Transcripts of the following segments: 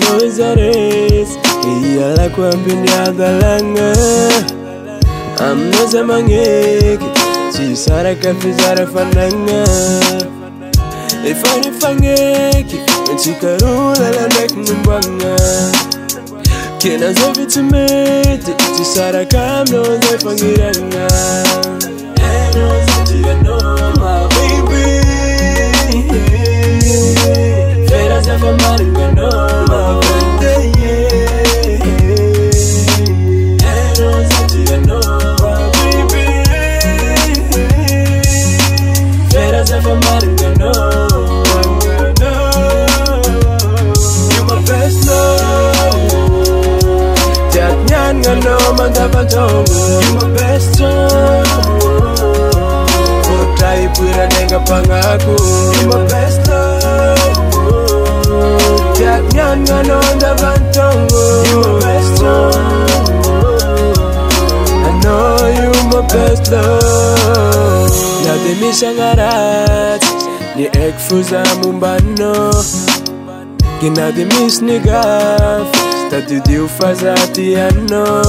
noizares eyalako ambiny adalagna aminaza magneky tsy saraka fizara fanagna efa ny fagneky ndraiky nomboagna kena zavy tsy mety tsy saraka aminao zay fagniragna ganoma dabatongo, you my best love. Kotai pura nenga pangaku, you my best love. That nyan ganoma dabatongo, you my best love. I know you my best love. Nadimisha ngarat, ni ekfuza mumbano. Kinadimis ni gaf, statudi ufazati ano.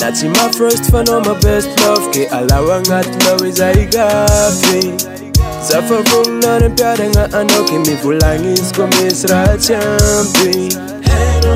Nati my first fan on my best love, ke alawa ngat mawiza igafi. Zafa vung na pyare nga ano, ke mi vulangis ko misra champi. Head zati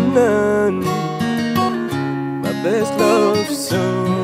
Na. My best love song